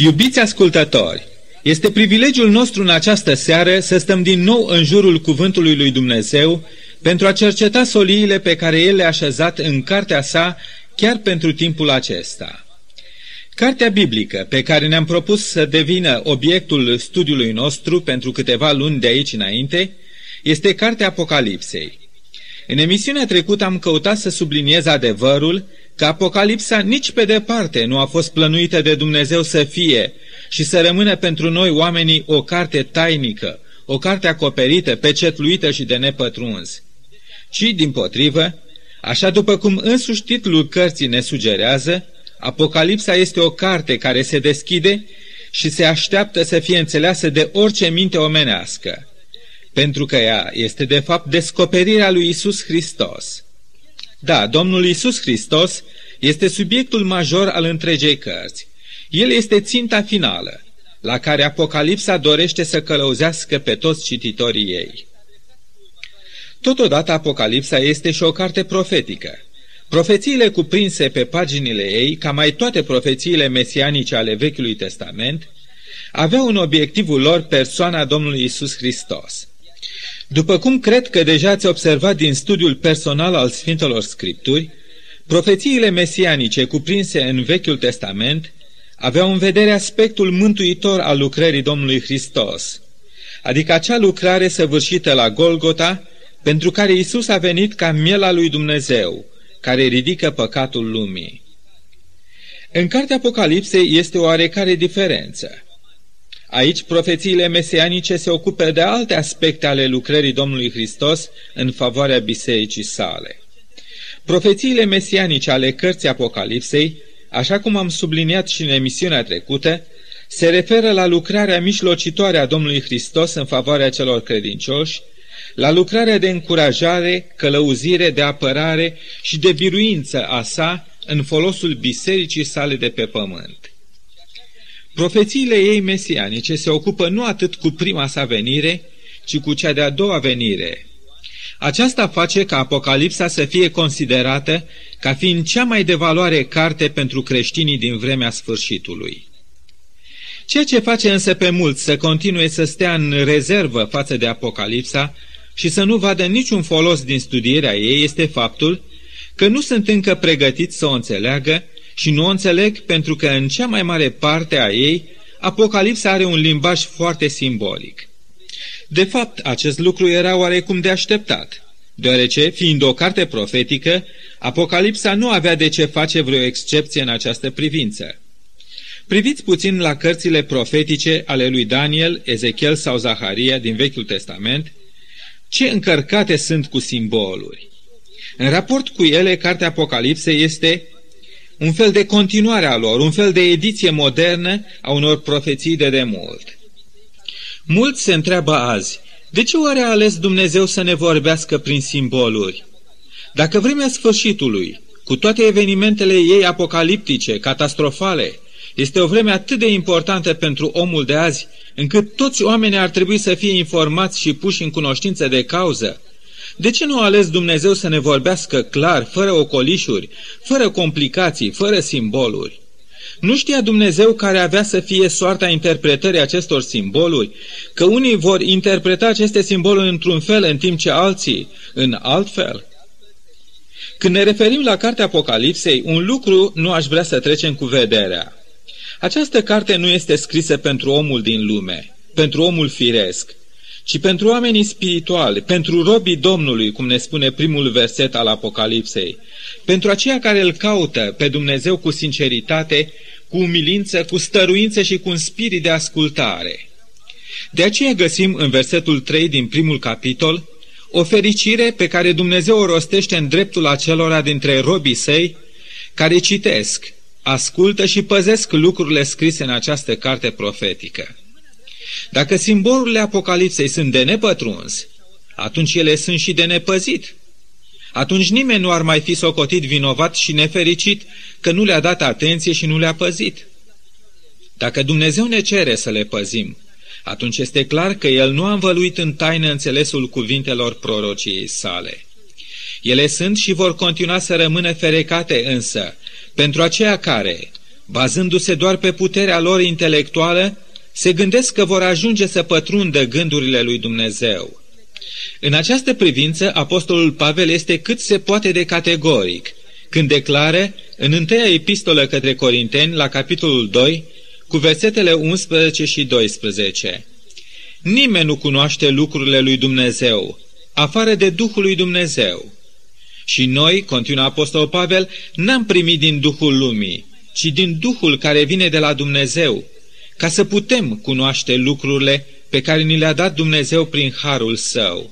Iubiți ascultători, este privilegiul nostru în această seară să stăm din nou în jurul cuvântului lui Dumnezeu pentru a cerceta soliile pe care El le-a așezat în cartea sa chiar pentru timpul acesta. Cartea biblică pe care ne-am propus să devină obiectul studiului nostru pentru câteva luni de aici înainte este Cartea Apocalipsei. În emisiunea trecută am căutat să subliniez adevărul că Apocalipsa nici pe departe nu a fost plănuită de Dumnezeu să fie și să rămână pentru noi oamenii o carte tainică, o carte acoperită, pecetluită și de nepătruns, ci, din potrivă, așa după cum însuși titlul cărții ne sugerează, Apocalipsa este o carte care se deschide și se așteaptă să fie înțeleasă de orice minte omenească, pentru că ea este de fapt descoperirea lui Isus Hristos. Da, Domnul Isus Hristos este subiectul major al întregei cărți. El este ținta finală, la care Apocalipsa dorește să călăuzească pe toți cititorii ei. Totodată Apocalipsa este și o carte profetică. Profețiile cuprinse pe paginile ei, ca mai toate profețiile mesianice ale Vechiului Testament, aveau în obiectivul lor persoana Domnului Isus Hristos. După cum cred că deja ați observat din studiul personal al Sfintelor Scripturi, profețiile mesianice cuprinse în Vechiul Testament aveau în vedere aspectul mântuitor al lucrării Domnului Hristos, adică acea lucrare săvârșită la Golgota, pentru care Isus a venit ca miela lui Dumnezeu, care ridică păcatul lumii. În cartea Apocalipsei este o oarecare diferență. Aici profețiile mesianice se ocupă de alte aspecte ale lucrării Domnului Hristos în favoarea bisericii sale. Profețiile mesianice ale cărții Apocalipsei, așa cum am subliniat și în emisiunea trecută, se referă la lucrarea mișlocitoare a Domnului Hristos în favoarea celor credincioși, la lucrarea de încurajare, călăuzire, de apărare și de biruință a sa în folosul bisericii sale de pe pământ. Profețiile ei mesianice se ocupă nu atât cu prima sa venire, ci cu cea de-a doua venire. Aceasta face ca Apocalipsa să fie considerată ca fiind cea mai de valoare carte pentru creștinii din vremea sfârșitului. Ceea ce face însă pe mulți să continue să stea în rezervă față de Apocalipsa și să nu vadă niciun folos din studierea ei este faptul că nu sunt încă pregătiți să o înțeleagă și nu o înțeleg pentru că în cea mai mare parte a ei Apocalipsa are un limbaj foarte simbolic. De fapt, acest lucru era oarecum de așteptat, deoarece, fiind o carte profetică, Apocalipsa nu avea de ce face vreo excepție în această privință. Priviți puțin la cărțile profetice ale lui Daniel, Ezechiel sau Zaharia din Vechiul Testament, ce încărcate sunt cu simboluri. În raport cu ele, cartea Apocalipsei este un fel de continuare a lor, un fel de ediție modernă a unor profeții de demult. Mulți se întreabă azi, de ce oare a ales Dumnezeu să ne vorbească prin simboluri? Dacă vremea sfârșitului, cu toate evenimentele ei apocaliptice, catastrofale, este o vreme atât de importantă pentru omul de azi, încât toți oamenii ar trebui să fie informați și puși în cunoștință de cauză. De ce nu a ales Dumnezeu să ne vorbească clar, fără ocolișuri, fără complicații, fără simboluri? Nu știa Dumnezeu care avea să fie soarta interpretării acestor simboluri, că unii vor interpreta aceste simboluri într-un fel, în timp ce alții în alt fel? Când ne referim la cartea Apocalipsei, un lucru nu aș vrea să trecem cu vederea. Această carte nu este scrisă pentru omul din lume, pentru omul firesc, ci pentru oamenii spirituali, pentru robii Domnului, cum ne spune primul verset al Apocalipsei, pentru aceia care îl caută pe Dumnezeu cu sinceritate, cu umilință, cu stăruință și cu un spirit de ascultare. De aceea găsim în versetul 3 din primul capitol o fericire pe care Dumnezeu o rostește în dreptul acelora dintre robii săi care citesc, ascultă și păzesc lucrurile scrise în această carte profetică. Dacă simbolurile Apocalipsei sunt de nepătruns, atunci ele sunt și de nepăzit. Atunci nimeni nu ar mai fi socotit vinovat și nefericit că nu le-a dat atenție și nu le-a păzit. Dacă Dumnezeu ne cere să le păzim, atunci este clar că El nu a învăluit în taină înțelesul cuvintelor prorociei sale. Ele sunt și vor continua să rămână ferecate însă pentru aceia care, bazându-se doar pe puterea lor intelectuală, se gândesc că vor ajunge să pătrundă gândurile lui Dumnezeu. În această privință, Apostolul Pavel este cât se poate de categoric, când declară în întâia epistolă către Corinteni, la capitolul 2, cu versetele 11 și 12. Nimeni nu cunoaște lucrurile lui Dumnezeu, afară de Duhul lui Dumnezeu. Și noi, continuă Apostolul Pavel, n-am primit din Duhul lumii, ci din Duhul care vine de la Dumnezeu, ca să putem cunoaște lucrurile pe care ni le-a dat Dumnezeu prin harul său.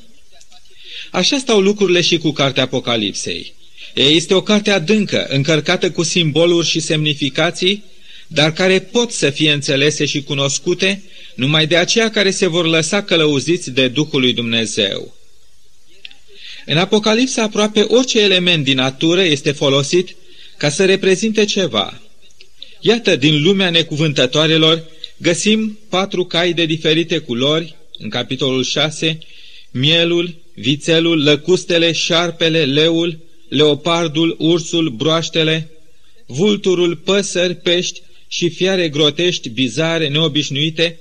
Așa stau lucrurile și cu cartea Apocalipsei. Ea este o carte adâncă, încărcată cu simboluri și semnificații, dar care pot să fie înțelese și cunoscute numai de aceia care se vor lăsa călăuziți de Duhul lui Dumnezeu. În Apocalipsa aproape orice element din natură este folosit ca să reprezinte ceva. Iată, din lumea necuvântătoarelor găsim patru cai de diferite culori, în capitolul 6, mielul, vițelul, lăcustele, șarpele, leul, leopardul, ursul, broaștele, vulturul, păsări, pești și fiare grotești, bizare, neobișnuite,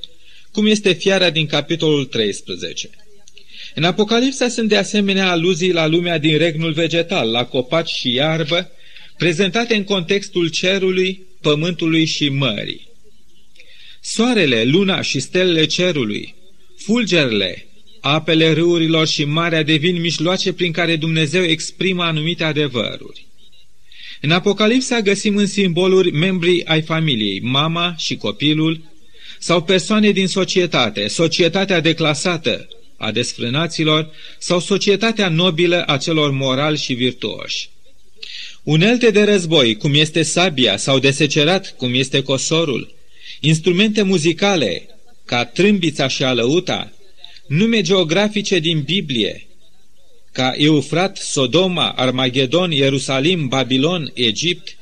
cum este fiara din capitolul 13. În Apocalipsa sunt de asemenea aluzii la lumea din regnul vegetal, la copaci și iarbă, prezentate în contextul cerului, pământului și mării. Soarele, luna și stelele cerului, fulgerele, apele râurilor și marea devin mijloace prin care Dumnezeu exprimă anumite adevăruri. În Apocalipsa găsim în simboluri membrii ai familiei, mama și copilul, sau persoane din societate, societatea declasată a desfrânaților sau societatea nobilă a celor morali și virtuoși. Unelte de război, cum este sabia, sau de secerat, cum este cosorul, instrumente muzicale, ca trâmbița și alăuta, nume geografice din Biblie, ca Eufrat, Sodoma, Armagedon, Ierusalim, Babilon, Egipt,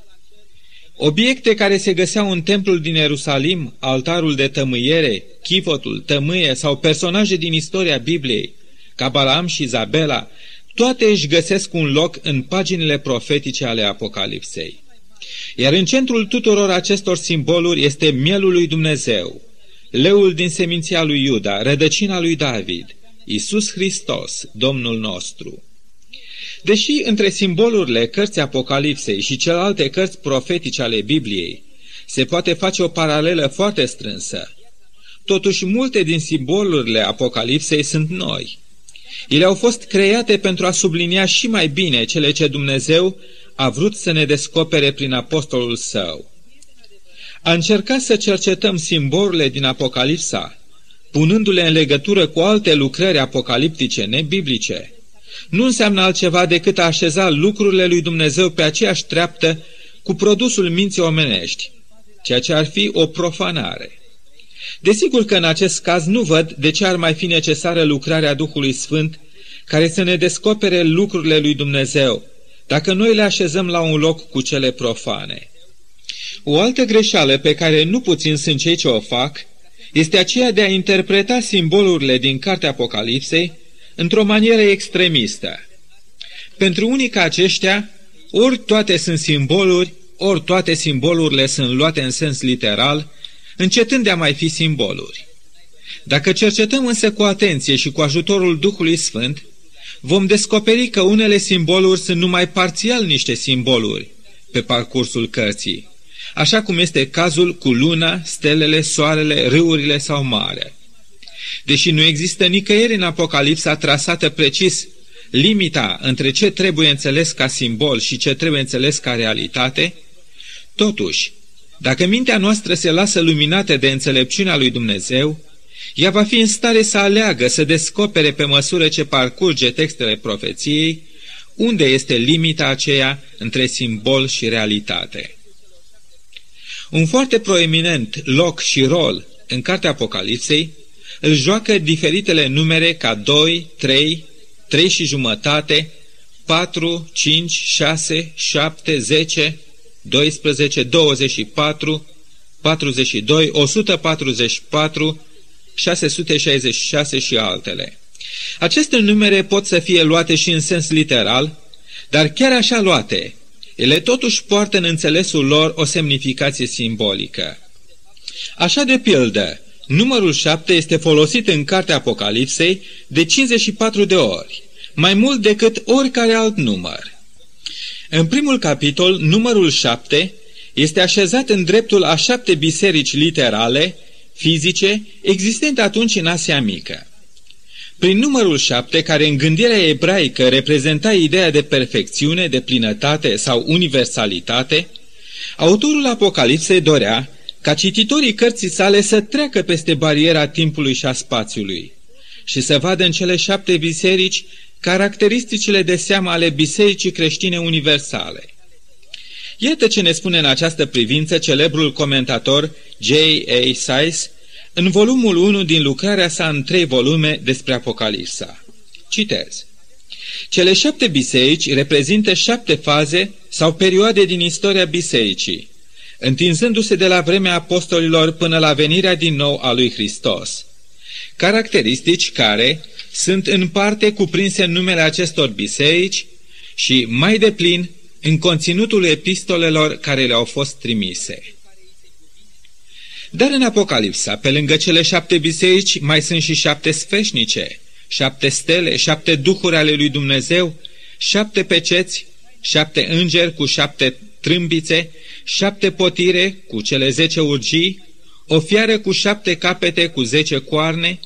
obiecte care se găseau în templul din Ierusalim, altarul de tămâiere, chivotul, tămâie sau personaje din istoria Bibliei, ca Balaam și Izabela, toate își găsesc un loc în paginile profetice ale Apocalipsei. Iar în centrul tuturor acestor simboluri este mielul lui Dumnezeu, leul din seminția lui Iuda, rădăcina lui David, Isus Hristos, Domnul nostru. Deși între simbolurile cărții Apocalipsei și celelalte cărți profetice ale Bibliei se poate face o paralelă foarte strânsă, totuși multe din simbolurile Apocalipsei sunt noi. Ele au fost create pentru a sublinia și mai bine cele ce Dumnezeu a vrut să ne descopere prin apostolul său. A încercat să cercetăm simbolurile din Apocalipsa, punându-le în legătură cu alte lucrări apocaliptice nebiblice, nu înseamnă altceva decât a așeza lucrurile lui Dumnezeu pe aceeași treaptă cu produsul minții omenești, ceea ce ar fi o profanare. Desigur că în acest caz nu văd de ce ar mai fi necesară lucrarea Duhului Sfânt care să ne descopere lucrurile lui Dumnezeu, dacă noi le așezăm la un loc cu cele profane. O altă greșeală pe care nu puțin sunt cei ce o fac este aceea de a interpreta simbolurile din Cartea Apocalipsei într-o manieră extremistă. Pentru unii ca aceștia, ori toate sunt simboluri, ori toate simbolurile sunt luate în sens literal, încetând de a mai fi simboluri. Dacă cercetăm însă cu atenție și cu ajutorul Duhului Sfânt, vom descoperi că unele simboluri sunt numai parțial niște simboluri pe parcursul cărții, așa cum este cazul cu luna, stelele, soarele, râurile sau mare. Deși nu există nicăieri în Apocalipsa trasată precis limita între ce trebuie înțeles ca simbol și ce trebuie înțeles ca realitate, totuși, dacă mintea noastră se lasă luminată de înțelepciunea lui Dumnezeu, ea va fi în stare să aleagă, să descopere pe măsură ce parcurge textele profeției, unde este limita aceea între simbol și realitate. Un foarte proeminent loc și rol în cartea Apocalipsei îl joacă diferitele numere ca 2, 3, 3 și jumătate, 4, 5, 6, 7, 10, 12, 24, 42, 144, 666 și altele. Aceste numere pot să fie luate și în sens literal, dar chiar așa luate, ele totuși poartă în înțelesul lor o semnificație simbolică. Așa de pildă, numărul 7 este folosit în cartea Apocalipsei de 54 de ori, mai mult decât oricare alt număr. În primul capitol, numărul 7 este așezat în dreptul a șapte biserici literale, fizice, existente atunci în Asia Mică. Prin numărul șapte, care în gândirea ebraică reprezenta ideea de perfecțiune, de plinătate sau universalitate, autorul Apocalipsei dorea ca cititorii cărții sale să treacă peste bariera timpului și a spațiului și să vadă în cele șapte biserici caracteristicile de seamă ale bisericii creștine universale. Iată ce ne spune în această privință celebrul comentator J.A. Sice în volumul 1 din lucrarea sa în trei volume despre Apocalipsa. Citez. Cele șapte biserici reprezintă șapte faze sau perioade din istoria bisericii, întinzându-se de la vremea apostolilor până la venirea din nou a lui Hristos. Caracteristici care sunt în parte cuprinse în numele acestor biserici și mai deplin în conținutul epistolelor care le-au fost trimise. Dar în Apocalipsa, pe lângă cele șapte biserici, mai sunt și șapte sfeșnice, șapte stele, șapte duhuri ale lui Dumnezeu, șapte peceți, șapte îngeri cu șapte trâmbițe, șapte potire cu cele zece urgii, o fiară cu șapte capete cu zece coarne.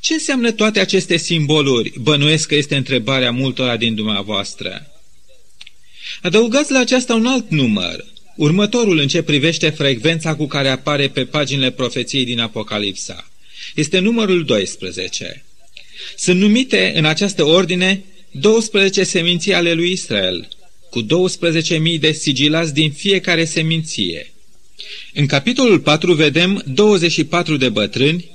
Ce înseamnă toate aceste simboluri? Bănuiesc că este întrebarea multora din dumneavoastră. Adăugați la aceasta un alt număr, următorul în ce privește frecvența cu care apare pe paginile profeției din Apocalipsa. Este numărul 12. Sunt numite în această ordine 12 seminții ale lui Israel, cu 12.000 de sigilați din fiecare seminție. În capitolul 4 vedem 24 de bătrâni,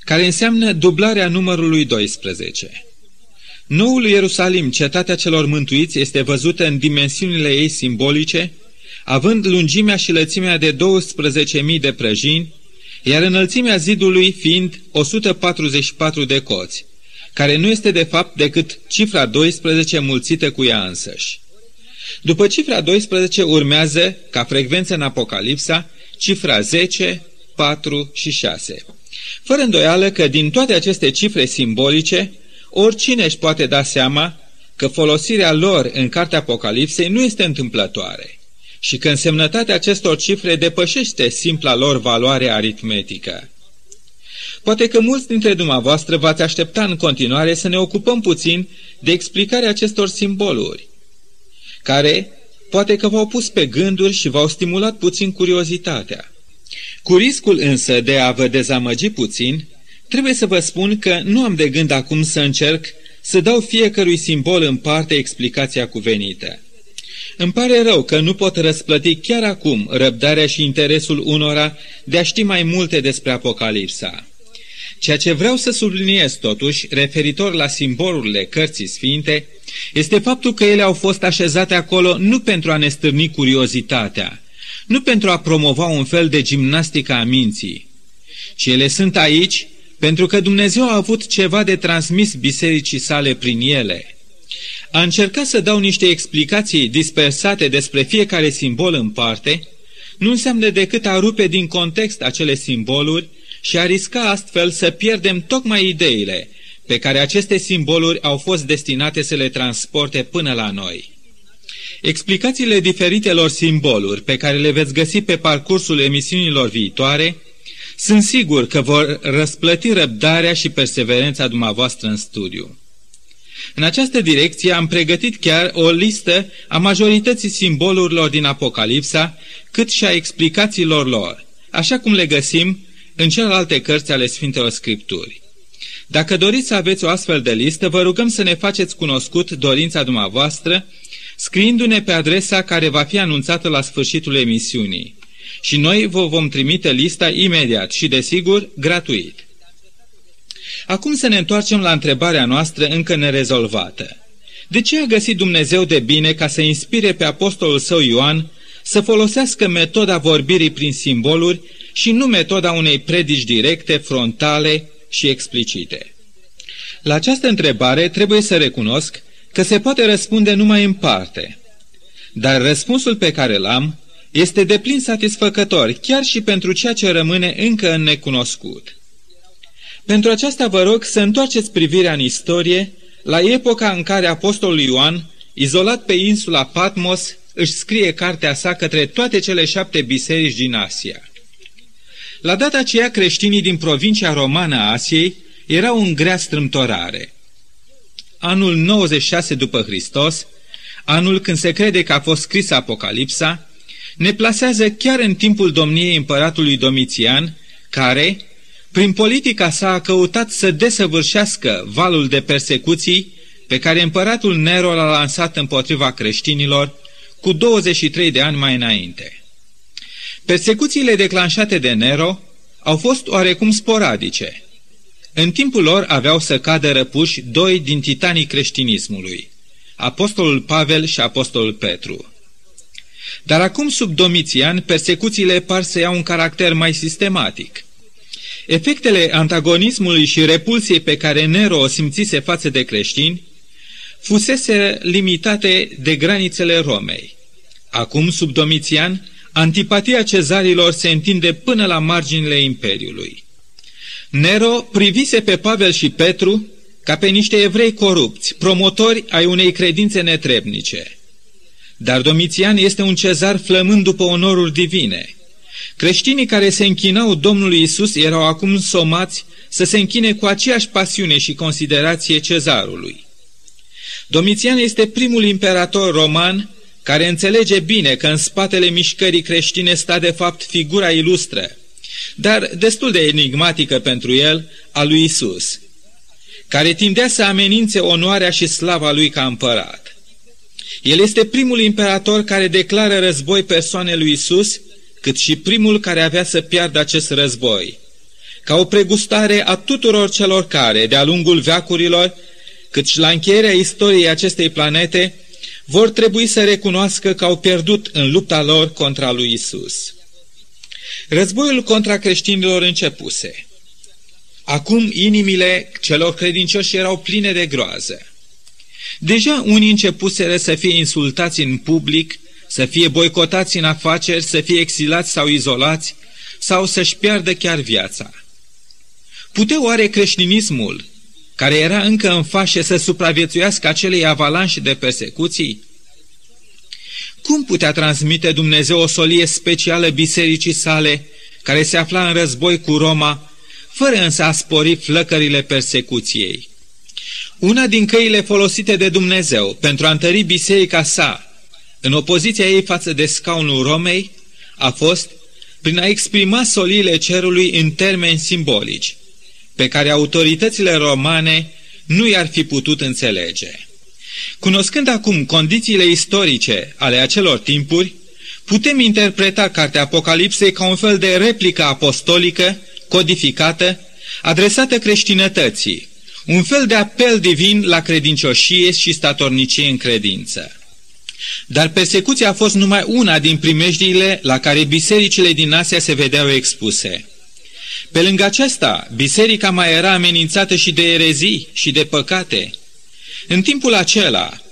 care înseamnă dublarea numărului 12. Noul Ierusalim, cetatea celor mântuiți, este văzută în dimensiunile ei simbolice, având lungimea și lățimea de 12.000 de prăjini, iar înălțimea zidului fiind 144 de coți, care nu este de fapt decât cifra 12 mulțită cu ea însăși. După cifra 12 urmează, ca frecvență în Apocalipsa, cifra 10, 4 și 6. Fără îndoială că din toate aceste cifre simbolice, oricine își poate da seama că folosirea lor în cartea Apocalipsei nu este întâmplătoare și că însemnătatea acestor cifre depășește simpla lor valoare aritmetică. Poate că mulți dintre dumneavoastră v-ați aștepta în continuare să ne ocupăm puțin de explicarea acestor simboluri, care poate că v-au pus pe gânduri și v-au stimulat puțin curiozitatea. Cu riscul însă de a vă dezamăgi puțin, trebuie să vă spun că nu am de gând acum să încerc să dau fiecărui simbol în parte explicația cuvenită. Îmi pare rău că nu pot răsplăti chiar acum răbdarea și interesul unora de a ști mai multe despre Apocalipsa. Ceea ce vreau să subliniez totuși, referitor la simbolurile cărții sfinte, este faptul că ele au fost așezate acolo nu pentru a ne stârni curiozitatea, nu pentru a promova un fel de gimnastică a minții, ci ele sunt aici pentru că Dumnezeu a avut ceva de transmis bisericii sale prin ele. A încercat să dau niște explicații dispersate despre fiecare simbol în parte, nu înseamnă decât a rupe din context acele simboluri și a risca astfel să pierdem tocmai ideile pe care aceste simboluri au fost destinate să le transporte până la noi. Explicațiile diferitelor simboluri pe care le veți găsi pe parcursul emisiunilor viitoare sunt sigur că vor răsplăti răbdarea și perseverența dumneavoastră în studiu. În această direcție am pregătit chiar o listă a majorității simbolurilor din Apocalipsa, cât și a explicațiilor lor, așa cum le găsim în celelalte cărți ale Sfintelor Scripturi. Dacă doriți să aveți o astfel de listă, vă rugăm să ne faceți cunoscut dorința dumneavoastră, scriindu-ne pe adresa care va fi anunțată la sfârșitul emisiunii. Și noi vă vom trimite lista imediat și, desigur, gratuit. Acum să ne întoarcem la întrebarea noastră încă nerezolvată. De ce a găsit Dumnezeu de bine ca să inspire pe apostolul său Ioan să folosească metoda vorbirii prin simboluri și nu metoda unei predici directe, frontale și explicite? La această întrebare trebuie să recunosc că se poate răspunde numai în parte. Dar răspunsul pe care l-am este deplin satisfăcător, chiar și pentru ceea ce rămâne încă în necunoscut. Pentru aceasta vă rog să întoarceți privirea în istorie la epoca în care Apostolul Ioan, izolat pe insula Patmos, își scrie cartea sa către toate cele șapte biserici din Asia. La data aceea, creștinii din provincia romană a Asiei erau în grea strâmtorare. Anul 96 după Hristos, anul când se crede că a fost scris Apocalipsa, ne plasează chiar în timpul domniei împăratului Domitian, care, prin politica sa, a căutat să desăvârșească valul de persecuții pe care împăratul Nero l-a lansat împotriva creștinilor cu 23 de ani mai înainte. Persecuțiile declanșate de Nero au fost oarecum sporadice. În timpul lor aveau să cadă răpuși doi din titanii creștinismului, apostolul Pavel și apostolul Petru. Dar acum, sub Domitian, persecuțiile par să iau un caracter mai sistematic. Efectele antagonismului și repulsiei pe care Nero o simțise față de creștini fusese limitate de granițele Romei. Acum, sub Domitian, antipatia cezarilor se întinde până la marginile Imperiului. Nero privise pe Pavel și Petru ca pe niște evrei corupți, promotori ai unei credințe netrebnice. Dar Domitian este un cezar flămând după onoruri divine. Creștinii care se închinau Domnului Isus erau acum somați să se închine cu aceeași pasiune și considerație cezarului. Domitian este primul imperator roman care înțelege bine că în spatele mișcării creștine sta de fapt figura ilustră, dar destul de enigmatică pentru el, a lui Isus, care tindea să amenințe onoarea și slava lui ca împărat. El este primul imperator care declară război persoanei lui Isus, cât și primul care avea să piardă acest război, ca o pregustare a tuturor celor care, de-a lungul veacurilor, cât și la încheierea istoriei acestei planete, vor trebui să recunoască că au pierdut în lupta lor contra lui Isus. Războiul contra creștinilor începuse. Acum inimile celor credincioși erau pline de groază. Deja unii începuseră să fie insultați în public, să fie boicotați în afaceri, să fie exilați sau izolați, sau să-și piardă chiar viața. Putea oare creștinismul care era încă în fașe să supraviețuiască acelei avalanși de persecuții? Cum putea transmite Dumnezeu o solie specială bisericii sale, care se afla în război cu Roma, fără însă a spori flăcările persecuției? Una din căile folosite de Dumnezeu pentru a întări biserica sa, în opoziția ei față de scaunul Romei, a fost prin a exprima soliile cerului în termeni simbolici, pe care autoritățile romane nu i-ar fi putut înțelege. Cunoscând acum condițiile istorice ale acelor timpuri, putem interpreta cartea Apocalipsei ca un fel de replică apostolică, codificată, adresată creștinătății, un fel de apel divin la credincioșie și statornicie în credință. Dar persecuția a fost numai una din primejdiile la care bisericile din Asia se vedeau expuse. Pe lângă aceasta, biserica mai era amenințată și de erezii și de păcate. În timpul acela,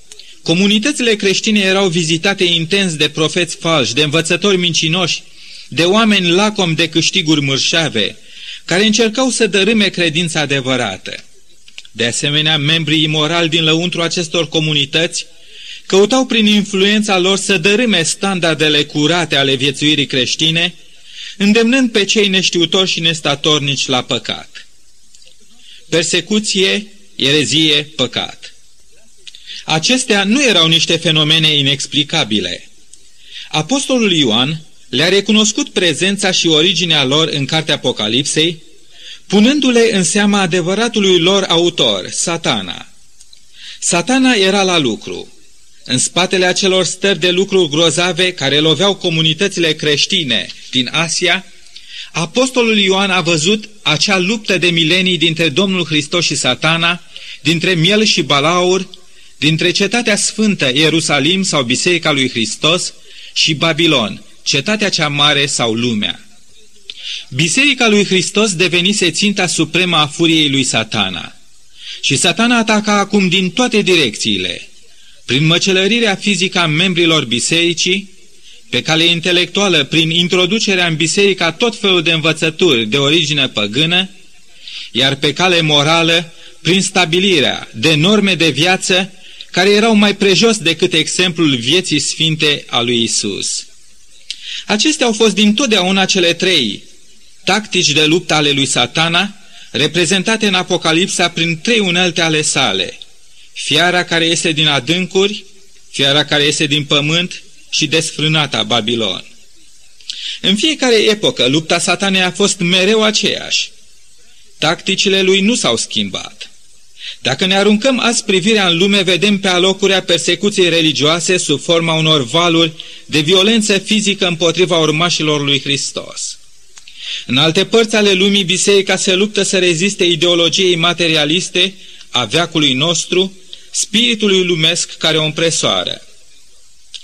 comunitățile creștine erau vizitate intens de profeți falși, de învățători mincinoși, de oameni lacom de câștiguri mărșave, care încercau să dărâme credința adevărată. De asemenea, membrii imorali din lăuntru acestor comunități căutau prin influența lor să dărâme standardele curate ale viețuirii creștine, îndemnând pe cei neștiutori și nestatornici la păcat. Persecuție, erezie, păcat. Acestea nu erau niște fenomene inexplicabile. Apostolul Ioan le-a recunoscut prezența și originea lor în cartea Apocalipsei, punându-le în seama adevăratului lor autor, satana. Satana era la lucru. În spatele acelor stări de lucruri grozave care loveau comunitățile creștine din Asia, Apostolul Ioan a văzut acea luptă de milenii dintre Domnul Hristos și satana, dintre miel și balaur, dintre cetatea sfântă Ierusalim sau Biserica lui Hristos și Babilon, cetatea cea mare sau lumea. Biserica lui Hristos devenise ținta supremă a furiei lui satana. Și satana ataca acum din toate direcțiile. prin măcelărirea fizică a membrilor bisericii, pe cale intelectuală prin introducerea în biserică tot felul de învățături de origine păgână, iar pe cale morală prin stabilirea de norme de viață care erau mai prejos decât exemplul vieții sfinte a lui Isus. Acestea au fost din totdeauna cele trei tactici de luptă ale lui satana, reprezentate în Apocalipsa prin trei unelte ale sale, fiara care este din adâncuri, fiara care este din pământ și desfrânata Babilon. În fiecare epocă, lupta satanei a fost mereu aceeași. Tacticile lui nu s-au schimbat. Dacă ne aruncăm azi privirea în lume, vedem pe alocurea persecuției religioase sub forma unor valuri de violență fizică împotriva urmașilor lui Hristos. În alte părți ale lumii, biserica se luptă să reziste ideologiei materialiste a veacului nostru, spiritului lumesc care o împresoară.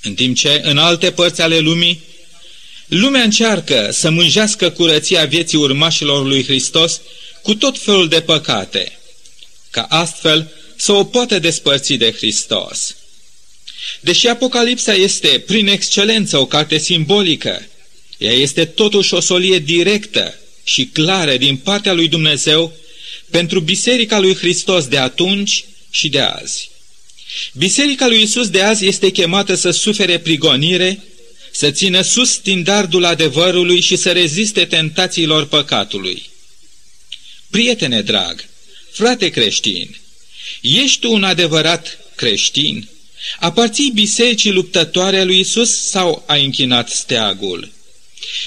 În timp ce, în alte părți ale lumii, lumea încearcă să mânjească curăția vieții urmașilor lui Hristos cu tot felul de păcate, ca astfel să o poată despărți de Hristos. Deși Apocalipsa este, prin excelență, o carte simbolică, ea este totuși o solie directă și clară din partea lui Dumnezeu pentru Biserica lui Hristos de atunci și de azi. Biserica lui Isus de azi este chemată să sufere prigonire, să țină sus standardul adevărului și să reziste tentațiilor păcatului. Prietene drag, frate creștin, ești tu un adevărat creștin? Aparții bisericii luptătoare a lui Isus sau ai închinat steagul?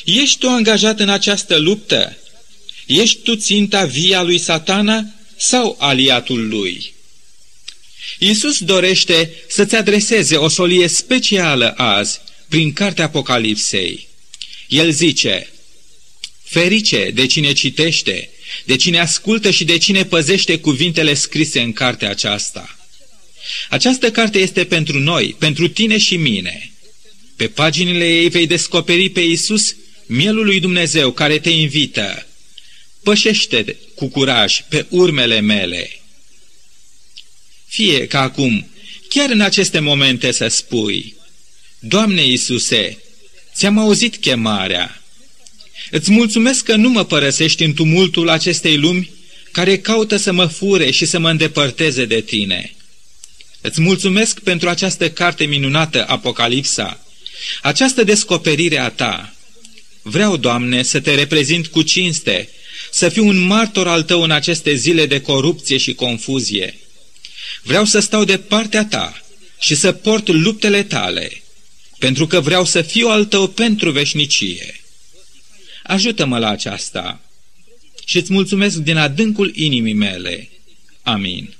Ești tu angajat în această luptă? Ești tu ținta via lui satana sau aliatul lui? Iisus dorește să-ți adreseze o solie specială azi prin cartea Apocalipsei. El zice, Ferice de cine citește, de cine ascultă și de cine păzește cuvintele scrise în cartea aceasta. Această carte este pentru noi, pentru tine și mine. Pe paginile ei vei descoperi pe Iisus, mielul lui Dumnezeu care te invită. Pășește cu curaj pe urmele mele. Fie ca acum, chiar în aceste momente să spui, Doamne Iisuse, ți-am auzit chemarea. Îți mulțumesc că nu mă părăsești în tumultul acestei lumi care caută să mă fure și să mă îndepărteze de tine. Îți mulțumesc pentru această carte minunată, Apocalipsa, această descoperire a ta. Vreau, Doamne, să te reprezint cu cinste, să fiu un martor al tău în aceste zile de corupție și confuzie. Vreau să stau de partea ta și să port luptele tale, pentru că vreau să fiu al tău pentru veșnicie. Ajută-mă la aceasta și îți mulțumesc din adâncul inimii mele. Amin.